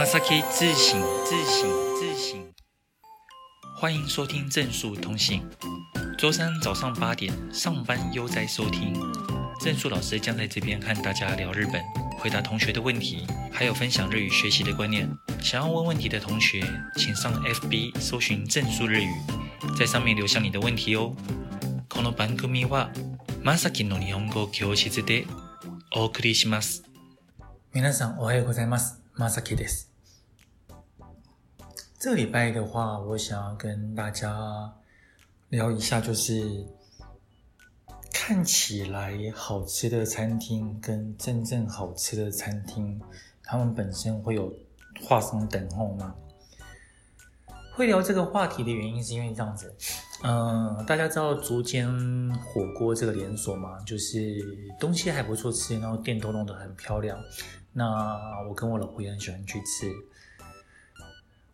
Masaki 自省自省自省，欢迎收听正数通信。周三早上八点上班悠哉收听，正数老师将在这边和大家聊日本，回答同学的问题，还有分享日语学习的观念。想要问问题的同学，请上 FB 搜寻正数日语，在上面留下你的问题哦。この番组はまさきの日本语教室でお送りします。皆さんおはようございます。まさきです。 这礼拜的话，我想要跟大家聊一下，就是看起来好吃的餐厅跟真正好吃的餐厅，他们本身会有画上等号吗？会聊这个话题的原因是因为这样子，嗯、大家知道竹间火锅这个连锁吗？就是东西还不错吃，然后店都弄得很漂亮。那我跟我老婆也很喜欢去吃。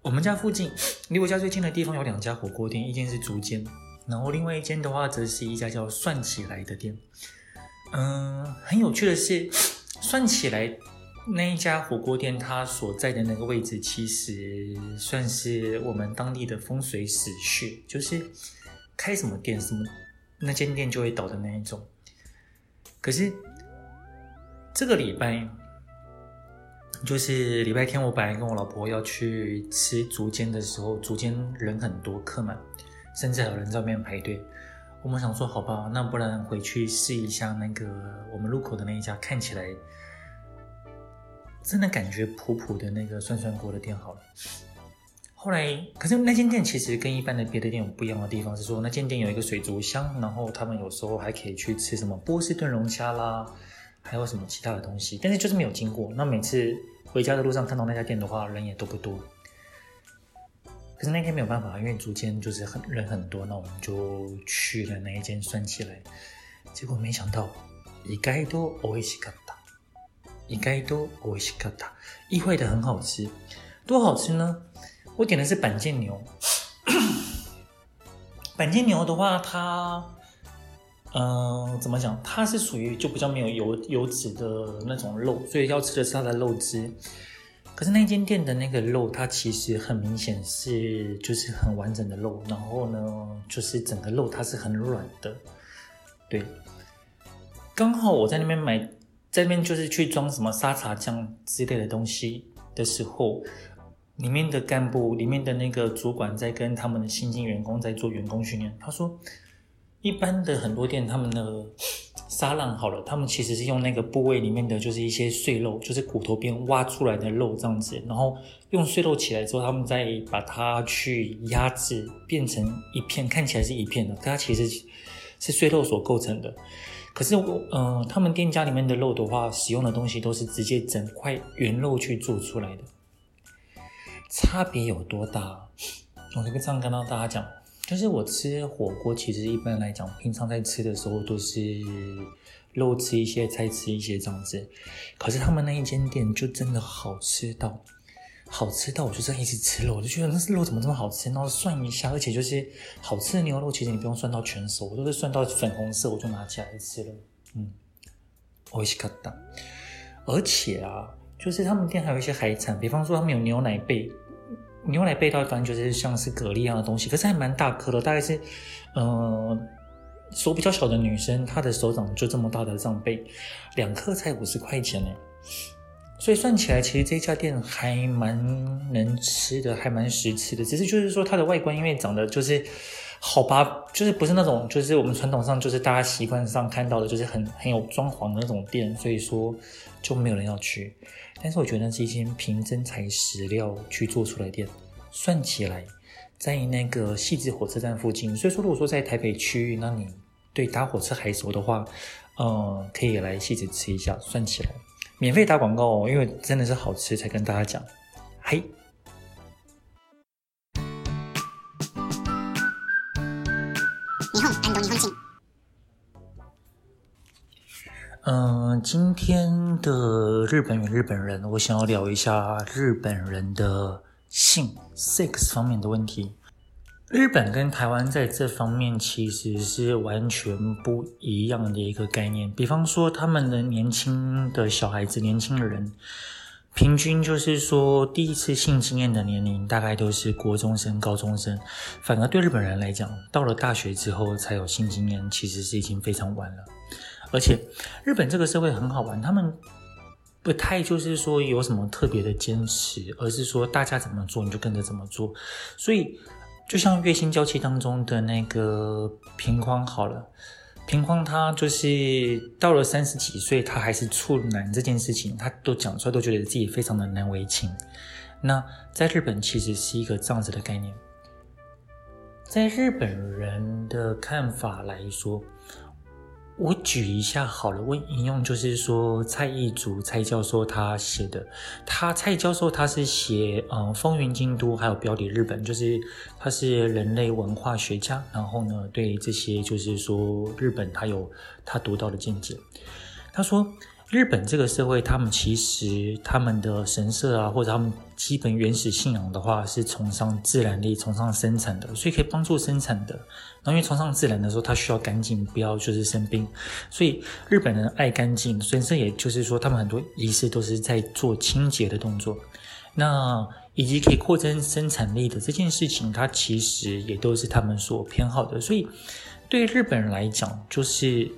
我们家附近 离我家最近的地方有两家火锅店，一间是竹间，然后另外一间的话则是一家叫算起来的店。嗯，很有趣的是，算起来那一家火锅店，它所在的那个位置，其实算是我们当地的风水死穴，就是开什么店，什么那间店就会倒的那一种。可是这个礼拜。就是礼拜天，我本来跟我老婆要去吃竹间的时候，竹间人很多，客满，甚至还有人在外面排队。我们想说，好吧，那不然回去试一下那个我们路口的那一家，看起来真的感觉普普的那个涮涮锅的店好了。后来，可是那间店其实跟一般的别的店有不一样的地方，是说那间店有一个水族箱，然后他们有时候还可以去吃什么波士顿龙虾啦。还有什么其他的东西，但是就是没有经过。那每次回家的路上看到那家店的话，人也都不多。可是那天没有办法，因为筑间就是很人很多，那我们就去了那一间算起来。结果没想到，意外と美味しかった，意外と美味しかった，意外的很好吃。多好吃呢？我点的是板腱牛。板腱牛的话，它。 嗯、怎么讲？它是属于就比较没有油油脂的那种肉，所以要吃的是它的肉汁。可是那间店的那个肉，它其实很明显是就是很完整的肉，然后呢，就是整个肉它是很软的。对，刚好我在那边买，在那边就是去装什么沙茶酱之类的东西的时候，里面的干部、里面的那个主管在跟他们的新进员工在做员工训练，他说。一般的很多店，他们的沙朗好了，他们其实是用那个部位里面的就是一些碎肉，就是骨头边挖出来的肉这样子，然后用碎肉起来之后，他们再把它去压制，变成一片，看起来是一片的，它其实是碎肉所构成的。可是我，嗯、呃，他们店家里面的肉的话，使用的东西都是直接整块原肉去做出来的，差别有多大？我这个这样跟到大家讲。但是我吃火锅，其实一般来讲，平常在吃的时候都是肉吃一些，菜吃一些这样子。可是他们那一间店就真的好吃到，好吃到我就这样一直吃肉，我就觉得那是肉怎么这么好吃？然后涮一下，而且就是好吃的牛肉，其实你不用涮到全熟，我都是涮到粉红色我就拿起来吃了。嗯，美味しかった。而且啊，就是他们店还有一些海产，比方说他们有牛奶贝。 牛奶贝到反正就是像是蛤蜊一样的东西，可是还蛮大颗的，大概是，呃，手比较小的女生，她的手掌就这么大的这样贝，两颗才五十块钱呢。所以算起来，其实这家店还蛮能吃的，还蛮实吃的。只是就是说它的外观，因为长得就是好吧，就是不是那种就是我们传统上就是大家习惯上看到的，就是很很有装潢的那种店，所以说就没有人要去。但是我觉得那是一间凭真材实料去做出来的店，算起来，在那个汐止火车站附近。所以说，如果说在台北区域，那你对搭火车还熟的话，嗯，可以来汐止吃一下。算起来，免费打广告哦，因为真的是好吃，才跟大家讲。嘿。嗯，今天的日本与日本人，我想要聊一下日本人的性 sex 方面的问题。日本跟台湾在这方面其实是完全不一样的一个概念。比方说，他们的年轻的小孩子、年轻的人，平均就是说，第一次性经验的年龄大概都是国中生、高中生，反而对日本人来讲，到了大学之后才有性经验，其实是已经非常晚了。而且，日本这个社会很好玩，他们不太就是说有什么特别的坚持，而是说大家怎么做你就跟着怎么做。所以，就像月薪娇妻当中的那个平匡好了。平匡他就是到了三十几岁，他还是处男这件事情，他都讲出来，都觉得自己非常的难为情。那在日本其实是一个这样子的概念，在日本人的看法来说。我举一下好了，我引用就是说蔡义竹蔡教授他写的，他蔡教授他是写嗯风云京都还有表里日本，就是他是人类文化学家，然后呢对这些就是说日本他有他独到的见解，他说。日本这个社会，他们其实他们的神社啊，或者他们基本原始信仰的话，是崇尚自然力、崇尚生产的，所以可以帮助生产的。然后因为崇尚自然的时候，他需要干净，不要就是生病，所以日本人爱干净。神社也就是说，他们很多仪式都是在做清洁的动作。那以及可以扩增生产力的这件事情，它其实也都是他们所偏好的。所以对日本人来讲，就是。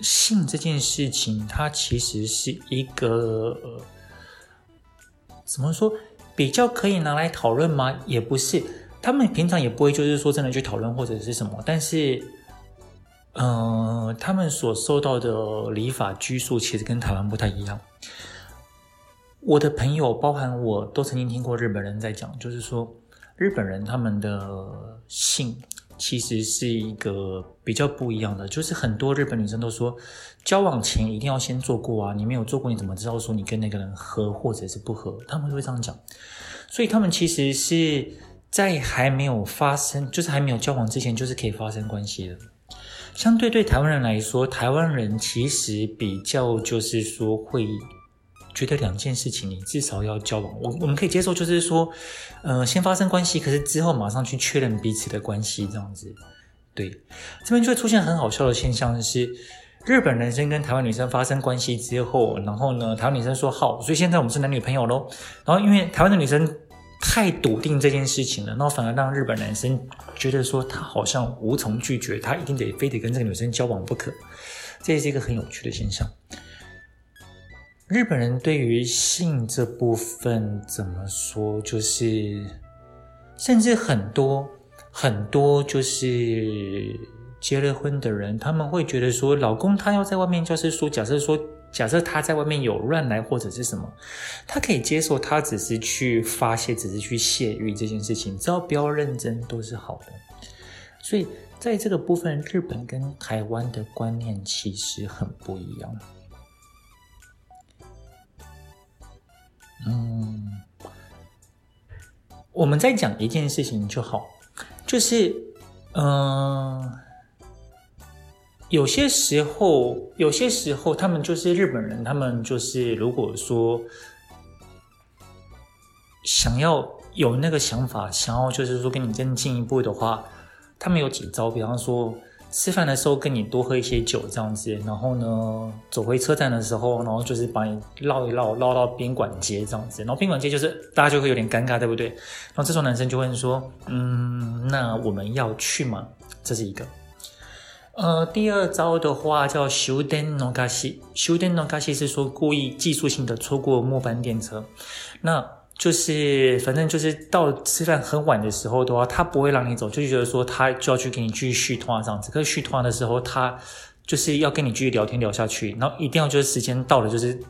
性这件事情，它其实是一个，怎么说，比较可以拿来讨论吗？也不是，他们平常也不会就是说真的去讨论或者是什么，但是，嗯、呃，他们所受到的礼法拘束其实跟台湾不太一样。我的朋友，包含我都曾经听过日本人在讲，就是说日本人他们的性。其实是一个比较不一样的，就是很多日本女生都说，交往前一定要先做过啊，你没有做过，你怎么知道说你跟那个人合或者是不合？他们会这样讲，所以他们其实是在还没有发生，就是还没有交往之前，就是可以发生关系的。相对对台湾人来说，台湾人其实比较就是说会。觉得两件事情你至少要交往，我我们可以接受，就是说，呃，先发生关系，可是之后马上去确认彼此的关系，这样子。对，这边就会出现很好笑的现象是，日本男生跟台湾女生发生关系之后，然后呢，台湾女生说好，所以现在我们是男女朋友喽。然后因为台湾的女生太笃定这件事情了，然后反而让日本男生觉得说他好像无从拒绝，他一定得非得跟这个女生交往不可。这也是一个很有趣的现象。日本人对于性这部分怎么说？就是，甚至很多很多就是结了婚的人，他们会觉得说，老公他要在外面，就是说，假设说，假设他在外面有乱来或者是什么，他可以接受，他只是去发泄，只是去泄欲这件事情，只要不要认真都是好的。所以在这个部分，日本跟台湾的观念其实很不一样。嗯，我们再讲一件事情就好，就是，嗯、有些时候，有些时候，他们就是日本人，他们就是如果说想要有那个想法，想要就是说跟你更进一步的话，他们有几招，比方说。吃饭的时候跟你多喝一些酒这样子，然后呢，走回车站的时候，然后就是把你绕一绕，绕到宾馆街这样子，然后宾馆街就是大家就会有点尴尬，对不对？然后这时候男生就问说：“嗯，那我们要去吗？”这是一个。呃，第二招的话叫修电逃し，终电逃し是说故意技术性的错过末班电车，那。就是，反正就是到吃饭很晚的时候的话，他不会让你走，就觉得说他就要去跟你继续续摊这样子。可是续通话的时候，他就是要跟你继续聊天聊下去，然后一定要就是时间到了，就是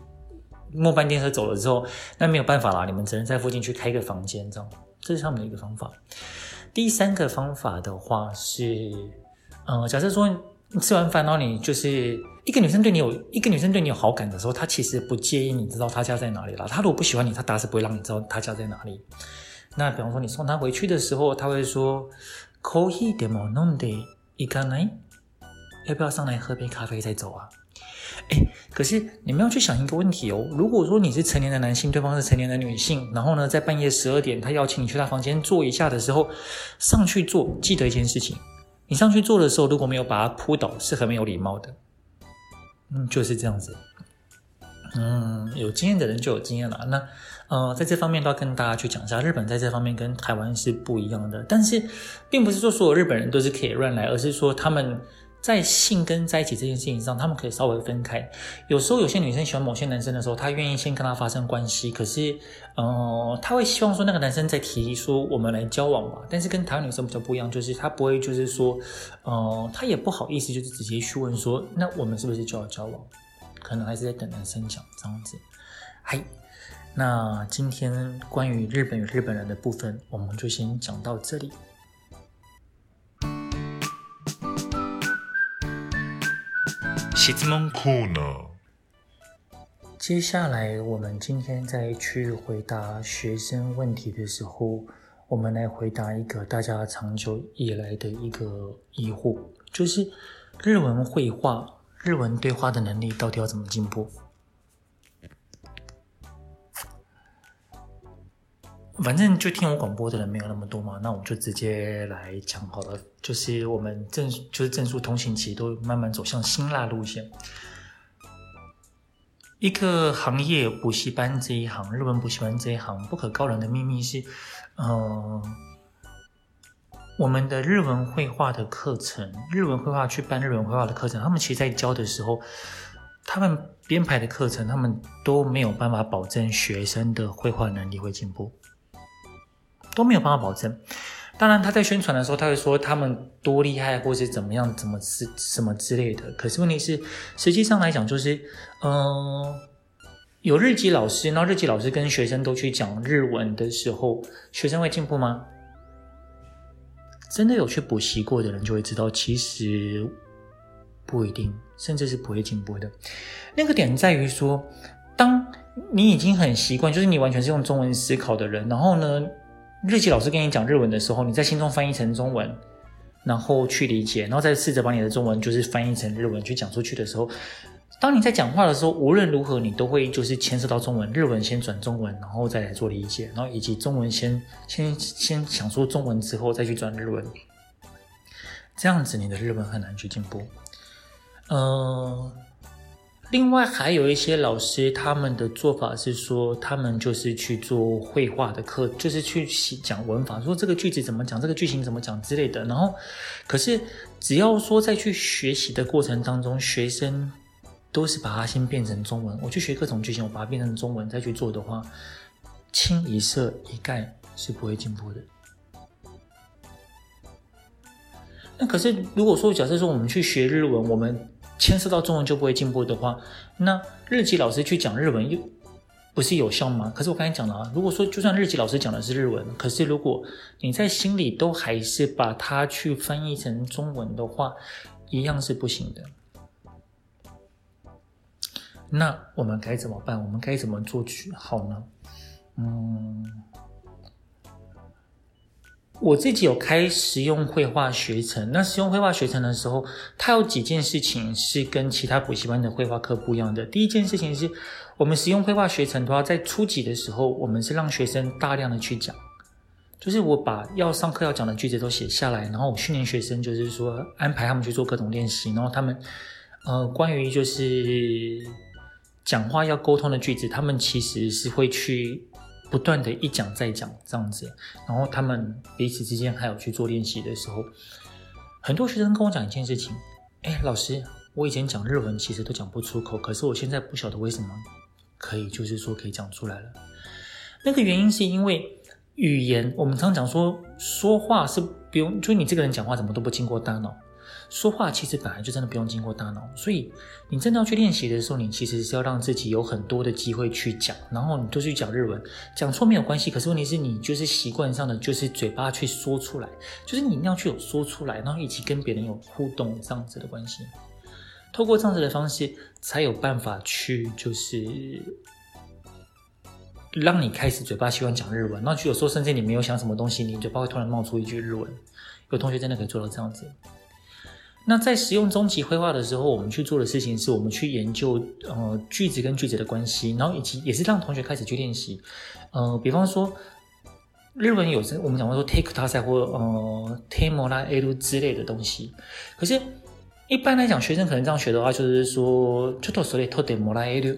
末班电车走了之后，那没有办法啦，你们只能在附近去开个房间这样。这是他们的一个方法。第三个方法的话是，呃，假设说。吃完饭，然后你就是一个女生对你有一个女生对你有好感的时候，她其实不介意你知道她家在哪里啦。她如果不喜欢你，她打死不会让你知道她家在哪里。那比方说你送她回去的时候，她会说：“コーヒーでも饮んでいかない？要不要上来喝杯咖啡再走啊？”诶，可是你们要去想一个问题哦。如果说你是成年的男性，对方是成年的女性，然后呢，在半夜十二点，他邀请你去他房间坐一下的时候，上去坐，记得一件事情。你上去坐的时候，如果没有把它扑倒，是很没有礼貌的。 嗯，就是这样子。嗯，有经验的人就有经验了。那呃，在这方面都要跟大家去讲一下，日本在这方面跟台湾是不一样的。但是，并不是说所有日本人都是可以乱来，而是说他们。在性跟在一起这件事情上，他们可以稍微分开。有时候有些女生喜欢某些男生的时候，她愿意先跟他发生关系，可是，呃，她会希望说那个男生再提说我们来交往吧。但是跟台湾女生比较不一样，就是她不会就是说，呃，她也不好意思就是直接去问说，那我们是不是就要交往？可能还是在等男生讲这样子。嗨，那今天关于日本与日本人的部分，我们就先讲到这里。质问コーナー。接下来，我们今天再去回答学生问题的时候，我们来回答一个大家长久以来的一个疑惑，就是日文绘画、日文对话的能力到底要怎么进步？反正就听我广播的人没有那么多嘛，那我们就直接来讲好了。就是我们正就是正数通行其实都慢慢走向辛辣路线。一个行业补习班这一行，日文补习班这一行不可告人的秘密是，呃，我们的日文绘画的课程，日文绘画去办日文绘画的课程，他们其实在教的时候，他们编排的课程，他们都没有办法保证学生的绘画能力会进步。都没有办法保证。当然，他在宣传的时候，他会说他们多厉害，或是怎么样，怎么是什么之类的。可是问题是，实际上来讲，就是嗯、有日籍老师，然后日籍老师跟学生都去讲日文的时候，学生会进步吗？真的有去补习过的人就会知道，其实不一定，甚至是不会进步的。那个点在于说，当你已经很习惯，就是你完全是用中文思考的人，然后呢，日籍老师跟你讲日文的时候，你在心中翻译成中文，然后去理解，然后再试着把你的中文就是翻译成日文去讲出去的时候，当你在讲话的时候，无论如何你都会就是牵涉到中文，日文先转中文，然后再来做理解，然后以及中文先先先想说中文之后再去转日文，这样子你的日文很难去进步。呃。另外还有一些老师，他们的做法是说，他们就是去做绘画的课，就是去讲文法，说这个句子怎么讲，这个句型怎么讲之类的。然后，可是只要说在去学习的过程当中，学生都是把它先变成中文。我去学各种句型，我把它变成中文再去做的话，清一色一概是不会进步的。那可是如果说假设说我们去学日文，我们牵涉到中文就不会进步的话，那日籍老师去讲日文又不是有效吗？可是我刚才讲了啊，如果说就算日籍老师讲的是日文，可是如果你在心里都还是把它去翻译成中文的话，一样是不行的。那我们该怎么办？我们该怎么做去好呢？嗯。我自己有开实用绘画学程，那实用绘画学程的时候，它有几件事情是跟其他补习班的绘画课不一样的。第一件事情是，我们实用绘画学程的话，在初级的时候，我们是让学生大量的去讲，就是我把要上课要讲的句子都写下来，然后我训练学生，就是说安排他们去做各种练习，然后他们，呃，关于就是讲话要沟通的句子，他们其实是会去。不断的一讲再讲这样子，然后他们彼此之间还有去做练习的时候，很多学生跟我讲一件事情，哎，老师，我以前讲日文其实都讲不出口，可是我现在不晓得为什么可以，就是说可以讲出来了。那个原因是因为语言，我们常常讲说说话是不用，就你这个人讲话怎么都不经过大脑。说话其实本来就真的不用经过大脑，所以你真的要去练习的时候，你其实是要让自己有很多的机会去讲，然后你就去讲日文，讲错没有关系。可是问题是你就是习惯上的，就是嘴巴去说出来，就是你一定要去有说出来，然后以及跟别人有互动这样子的关系，透过这样子的方式，才有办法去就是让你开始嘴巴喜欢讲日文。那就有时候甚至你没有想什么东西，你嘴巴会突然冒出一句日文。有同学真的可以做到这样子。那在实用中级会话的时候，我们去做的事情是我们去研究呃句子跟句子的关系，然后以及也是让同学开始去练习。呃，比方说日文有时我们讲过说 take 大赛或呃 temo 啦 l 之类的东西，可是一般来讲，学生可能这样学的话，就是说ちょっとそれとてもらえる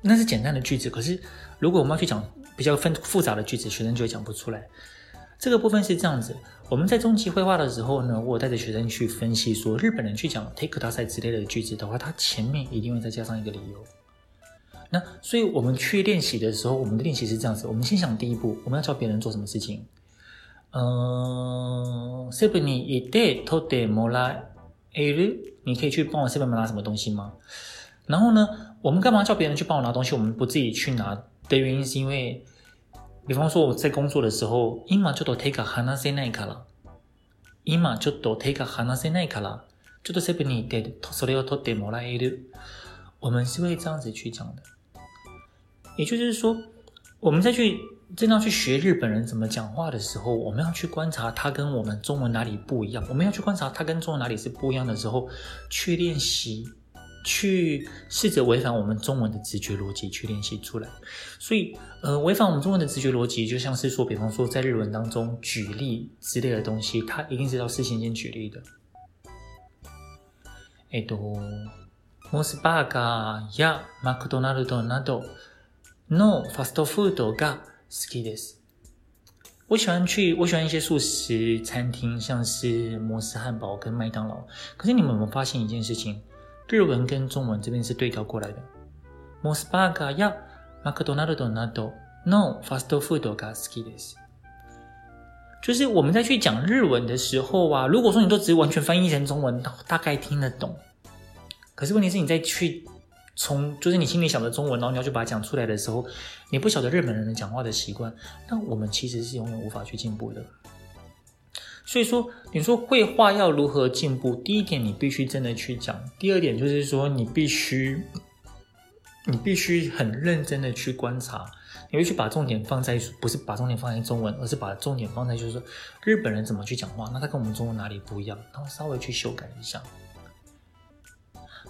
那是简单的句子。可是如果我们要去讲比较分复杂的句子，学生就会讲不出来。 这个部分是这样子，我们在中期绘画的时候呢，我带着学生去分析说，日本人去讲 take 大赛之类的句子的话，它前面一定会再加上一个理由。那所以我们去练习的时候，我们的练习是这样子，我们先想第一步，我们要教别人做什么事情。嗯，seven に行って取ってもらえる？你可以去帮我 seven 拿什么东西吗？然后呢，我们干嘛叫别人去帮我拿东西？我们不自己去拿的原因是因为。 比方说我在工作的时候，今ちょっと手が离せないから。今ちょっと手が离せないから。ちょっとセブンに行ってそれを取ってもらえる。我们是会这样子去讲的。也就是说，我们在去真的要去学日本人怎么讲话的时候，我们要去观察他跟我们中文哪里不一样。我们要去观察他跟中文哪里是不一样的时候，去练习。 去试着违反我们中文的直觉逻辑去练习出来，所以呃，违反我们中文的直觉逻辑，就像是说，比方说在日文当中举例之类的东西，它一定是要事先先举例的。えっと、モスバーガーやマクドナルドなどのファストフードが好きです。我喜欢去，我喜欢一些速食餐厅，像是摩斯汉堡跟麦当劳。可是你们有没有发现一件事情？ 日文跟中文这边是对调过来的。モスバーガーやマクドナルドなどのファストフードが好きです。就是我们在去讲日文的时候啊，如果说你都只是完全翻译成中文，大概听得懂。可是问题是你在去从，就是你心里想的中文，然后你要去把它讲出来的时候，你不晓得日本人的讲话的习惯，那我们其实是永远无法去进步的。 所以说，你说绘画要如何进步？第一点，你必须真的去讲；第二点，就是说，你必须，你必须很认真的去观察，你会去把重点放在，不是把重点放在中文，而是把重点放在，就是说，日本人怎么去讲话，那他跟我们中文哪里不一样？然后稍微去修改一下。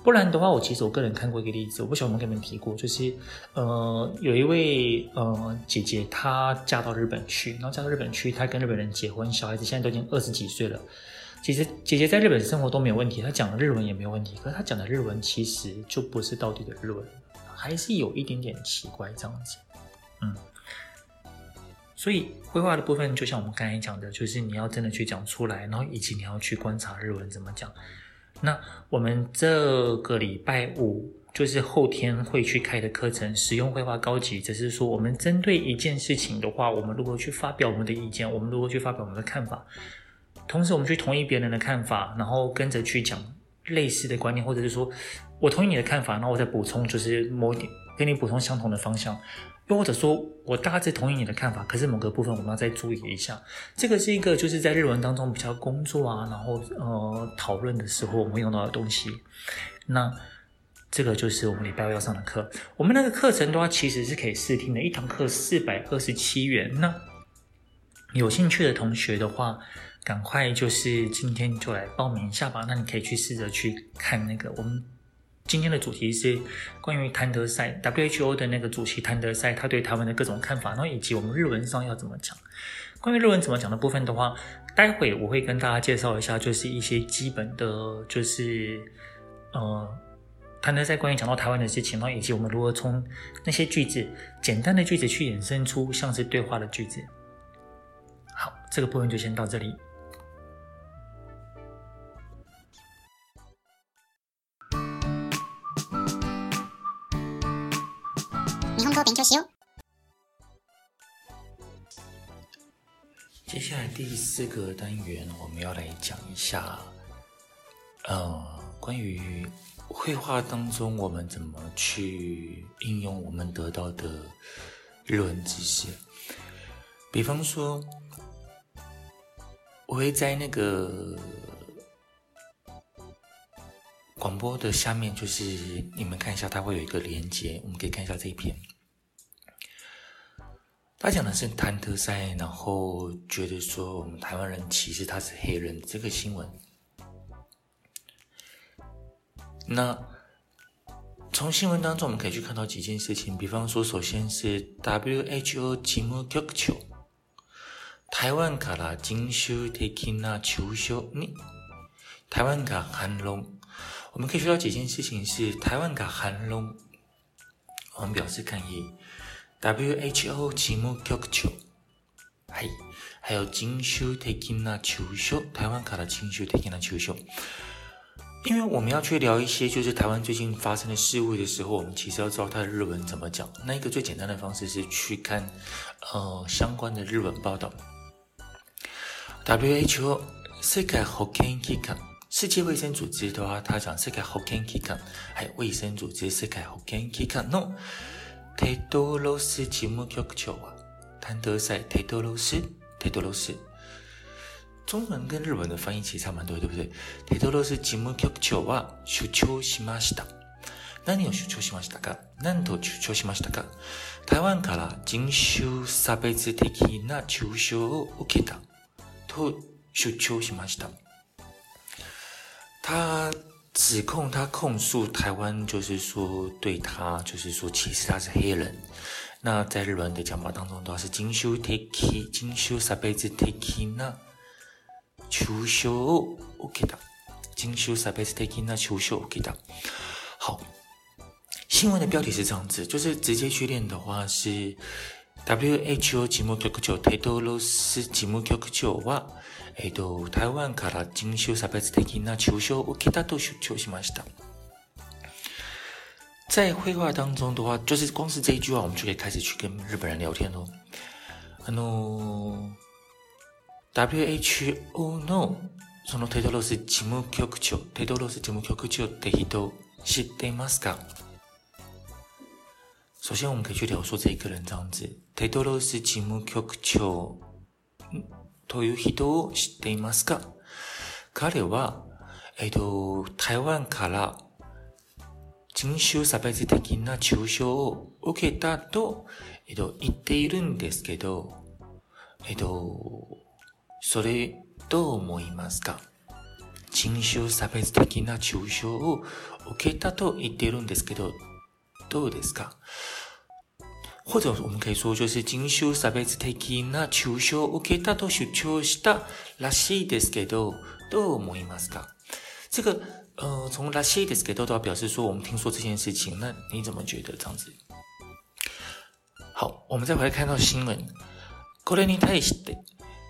不然的话，我其实我个人看过一个例子，我不晓得我们跟你们提过，就是呃，有一位呃姐姐，她嫁到日本去，然后嫁到日本去，她跟日本人结婚，小孩子现在都已经二十几岁了。其实姐姐在日本生活都没有问题，她讲的日文也没有问题，可是她讲的日文其实就不是到底的日文，还是有一点点奇怪这样子。嗯，所以绘画的部分，就像我们刚才讲的，就是你要真的去讲出来，然后以及你要去观察日文怎么讲。那我们这个礼拜五就是后天会去开的课程，使用绘画高级。只是说，我们针对一件事情的话，我们如何去发表我们的意见，我们如何去发表我们的看法，同时我们去同意别人的看法，然后跟着去讲类似的观念，或者是说我同意你的看法，然后我再补充，就是某点跟你补充相同的方向。又或者说，我大致同意你的看法，可是某个部分我们要再注意一下。这个是一个就是在日文当中比较工作啊，然后呃讨论的时候我们用到的东西。那这个就是我们礼拜二要上的课。我们那个课程的话，其实是可以试听的，一堂课四百二十七元。那有兴趣的同学的话，赶快就是今天就来报名一下吧。那你可以去试着去看那个我们。今天的主题是关于谭德赛 WHO 的那个主席谭德赛，他对台湾的各种看法，然后以及我们日文上要怎么讲。关于日文怎么讲的部分的话，待会我会跟大家介绍一下，就是一些基本的，就是呃，谭德赛关于讲到台湾的事情，然后以及我们如何从那些句子简单的句子去衍生出像是对话的句子。好，这个部分就先到这里。下来第四个单元，我们要来讲一下，呃，关于绘画当中我们怎么去应用我们得到的日文知识。比方说，我会在那个广播的下面，就是你们看一下，它会有一个连接，我们可以看一下这一篇。他讲的是谭德塞，然后觉得说我们台湾人歧视他是黑人这个新闻。那从新闻当中我们可以去看到几件事情，比方说，首先是 WHO 事务局长，台湾から人种的な抽象に台湾が反论。我们可以学到几件事情是台湾が反论。 我们表示抗议。 WHO 事务局长，はい。还有紧急的な中伤，台湾から紧急的な中伤。因为我们要去聊一些就是台湾最近发生的事物的时候，我们其实要知道它的日文怎么讲。那一个最简单的方式是去看呃相关的日文报道。WHO 世界保健机関，世界卫生组织的话，它讲世界保健机関，还有卫生组织世界保健机関の テドロス事务局长は，谭德塞テドロステドロス。中文跟日文的翻译其实差蛮多，对不对？テドロス事务局长は主张しました。何を主张しましたか？何と主张しましたか？台湾から人种差别的な中伤を受けたと主张しました。他指控他控诉台湾，就是说对他，就是说歧视他是黑人。那在日文的讲法当中，都是人种的、人种差别的な。中伤を受けた。人种差别的な中伤を受けた。好，新闻的标题是这样子，就是直接去练的话是 WHO 事务局长テドロス事务局长は、 えっと、台湾から人种差别的な中伤を受けたと主张しました。在会话当中的话，就是光是这一句话，我们就可以开始去跟日本人聊天喽。あの WHO のそのテドロス事务局长、テドロス事务局长って人知っていますか？首先，我们可以去聊说这一个人这样子。テドロス事务局长という人を知っていますか？彼は、えっと、台湾から人种差别的な中伤を受けたと、えっと、言っているんですけど、えっと、それどう思いますか？人种差别的な中伤を受けたと言っているんですけど、どうですか？或者我们可以说，就是人种差别的な中伤を受けたと主张したらしいですけど、どう思いますか？这个呃，从らしいですけど都要表示说，我们听说这件事情，那你怎么觉得？这样子。好，我们再回来看到新闻，これに対して。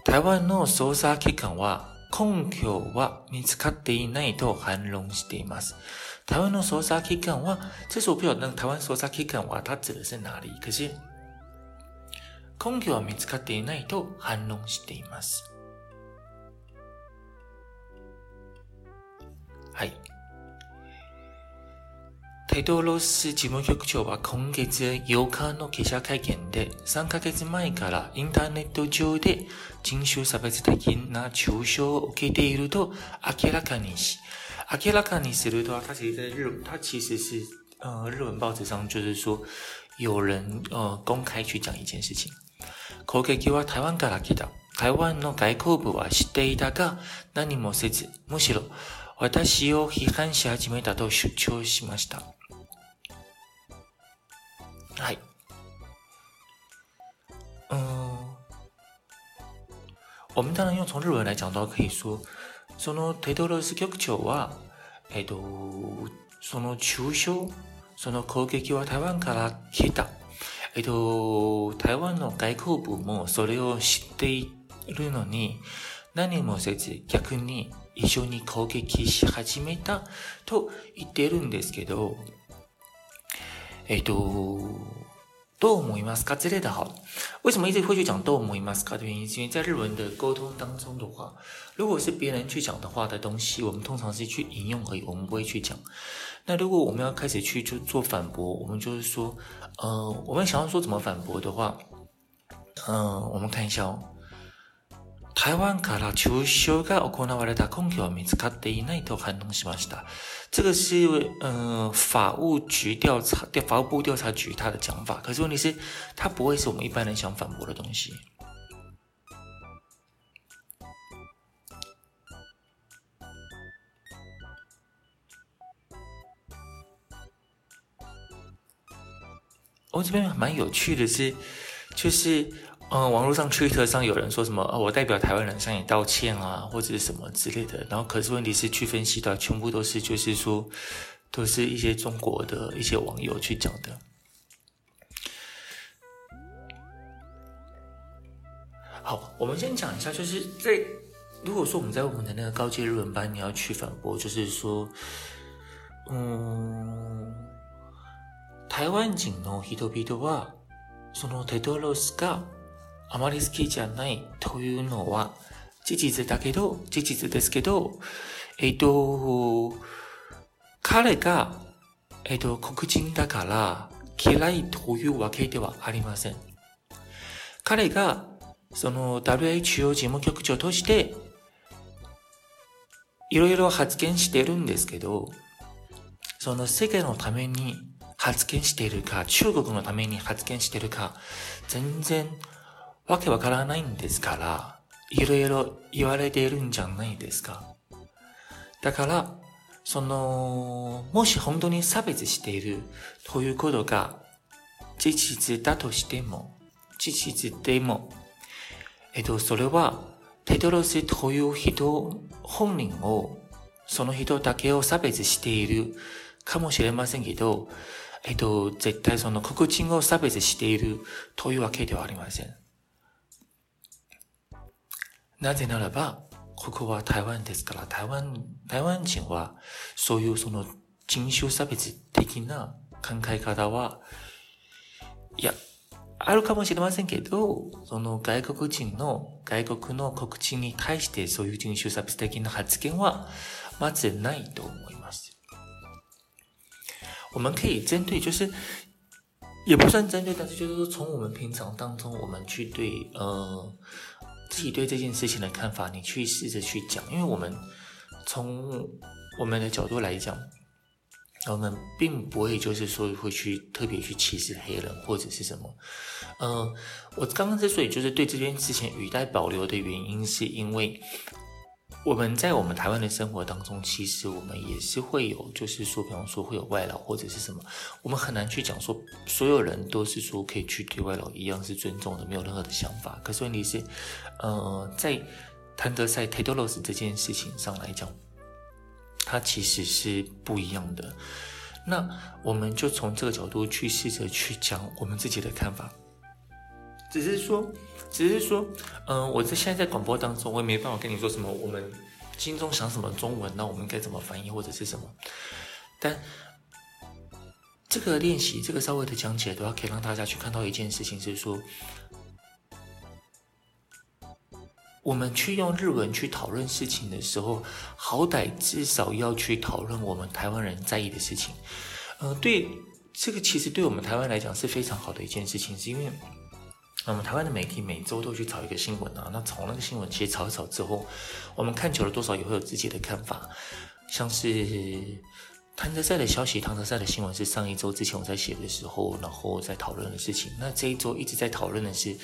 台湾の捜查机关は 根拠は見つかっていないと反論しています。台湾の捜査機関は，这是我不晓得那个台湾捜査機関は它指的是哪里？可是根拠は見つかっていないと反論しています。はい。テドロス事务局长は今月8日の记者会见で3ヶ月前からインターネット上で人种差别的な中伤を受けていると明らかにし、明らかにすると，他其实在日，他其实是呃日文报纸上就是说有人呃公开去讲一件事情。攻击は台湾から来た。台湾の外交部は知っていたが何もせず、むしろ私を批判し始めたと主张しました。はい。嗯，我们当然用从日文来讲，都可以说，そのテドロス局长は、えっと、その中伤、その攻击は台湾から来た。えっと、台湾の外交部もそれを知っているのに、何もせず逆に一绪に攻击し始めたと言ってるんですけど、哎，都都思いますか之类的好。为什么一直会去讲都思いますか的原因，是因为在日文的沟通当中的话，如果是别人去讲的话的东西，我们通常是去引用而已，我们不会去讲。那如果我们要开始去就做反驳，我们就是说，呃，我们想要说怎么反驳的话，嗯、呃，我们看一下哦。 台湾から中伤が行われた根拠は见つかっていないと反论しました。这个是呃法务局调查，法务部调查局他的讲法。可是问题是，它不会是我们一般人想反驳的东西。我、哦、这边蛮有趣的是，就是。嗯，网络上 Twitter 上有人说什么，呃、哦，我代表台湾人向你道歉啊，或者是什么之类的。然后，可是问题是，去分析的全部都是，就是说，都是一些中国的一些网友去讲的。好，我们先讲一下，就是在如果说我们在我们的那个高阶日文班，你要去反驳，就是说，嗯，台湾人の人々はそのテトロスカ。あまり好きじゃないというのは事実だけど、事実ですけど、えっと、彼が、えっと、黒人だから嫌いというわけではありません。彼がその WHO 事务局长として、いろいろ発言してるんですけど、その世界のために発言しているか、中国のために発言しているか、全然わけわからないんですから、いろいろ言われているんじゃないですか。だから、その、もし本当に差别しているということが事実だとしても、事実でも、えっと、それは、テドロスという人本人を、その人だけを差别しているかもしれませんけど、えっと、绝対その黒人を差别しているというわけではありません。なぜならば、ここは台湾ですから、台湾、台湾人は、そういうその人种差别的な考え方は、いや、あるかもしれませんけど、その外国人の、外国の黒人に対してそういう人种差别的な発言は、まずないと思います。我们可以针对，就是也不算针对，但是就是说从我们平常当中，我们去对呃自己对这件事情的看法，你去试着去讲，因为我们从我们的角度来讲，我们并不会就是说会去特别去歧视黑人或者是什么。呃，我刚刚之所以就是对这件事情语带保留的原因，是因为。我们在我们台湾的生活当中，其实我们也是会有，就是说，比方说会有外劳或者是什么，我们很难去讲说所有人都是说可以去对外劳一样是尊重的，没有任何的想法。可是问题是，呃，在谭德塞 Tedros 这件事情上来讲，它其实是不一样的。那我们就从这个角度去试着去讲我们自己的看法，只是说。只是说，嗯、我在现在在广播当中，我也没办法跟你说什么，我们心中想什么中文，那我们该怎么翻译或者是什么。但这个练习，这个稍微的讲解的话，可以让大家去看到一件事情，是说，我们去用日文去讨论事情的时候，好歹至少要去讨论我们台湾人在意的事情。呃，对，这个其实对我们台湾来讲是非常好的一件事情，是因为。那么台湾的媒体每周都去炒一个新闻啊，那炒那个新闻其实炒一炒之后，我们看久了多少也会有自己的看法。像是谭德赛的消息，唐德赛的新闻是上一周之前我在写的时候，然后在讨论的事情。那这一周一直在讨论的是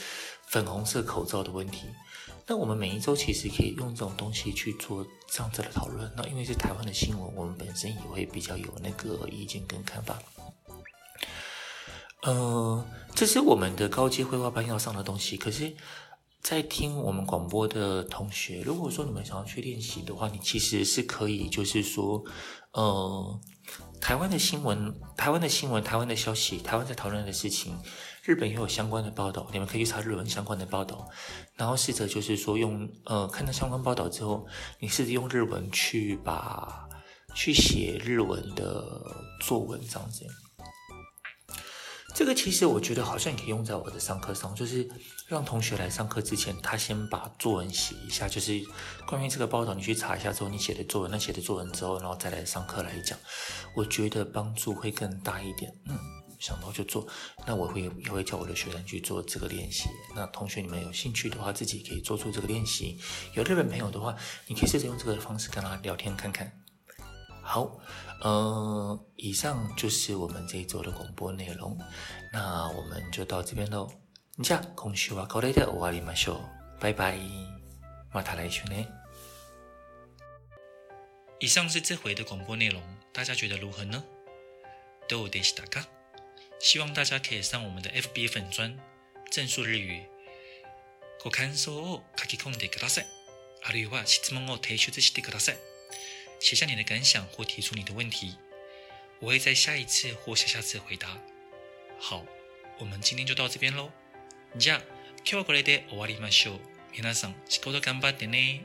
粉红色口罩的问题。那我们每一周其实可以用这种东西去做这样子的讨论。那因为是台湾的新闻，我们本身也会比较有那个意见跟看法。呃，这是我们的高阶绘画班要上的东西。可是，在听我们广播的同学，如果说你们想要去练习的话，你其实是可以，就是说，呃，台湾的新闻、台湾的新闻、台湾的消息、台湾在讨论的事情，日本也有相关的报道，你们可以去查日文相关的报道，然后试着就是说用，呃，看到相关报道之后，你试着用日文去把去写日文的作文这样子。这个其实我觉得好像也可以用在我的上课上，就是让同学来上课之前，他先把作文写一下，就是关于这个报道，你去查一下之后，你写的作文，那写的作文之后，然后再来上课来讲，我觉得帮助会更大一点。嗯，想到就做，那我会也会叫我的学生去做这个练习。那同学你们有兴趣的话，自己可以做出这个练习。有日本朋友的话，你可以试着用这个方式跟他聊天看看。好。呃，以上就是我们这一周的广播内容，那我们就到这边喽。じゃあ今周はこれで终わりましょう。拜拜，また来周ね。以上是这回的广播内容，大家觉得如何呢？どうでしたか？希望大家可以上我们的 FB 粉专正数日语，ご感想を书き込んでください。あるいは质问を提出してください。 写下你的感想或提出你的问题，我会在下一次或下下次回答。好，我们今天就到这边喽。じゃあ、今日はこれで终わりましょう。 皆さん仕事顽张ってね。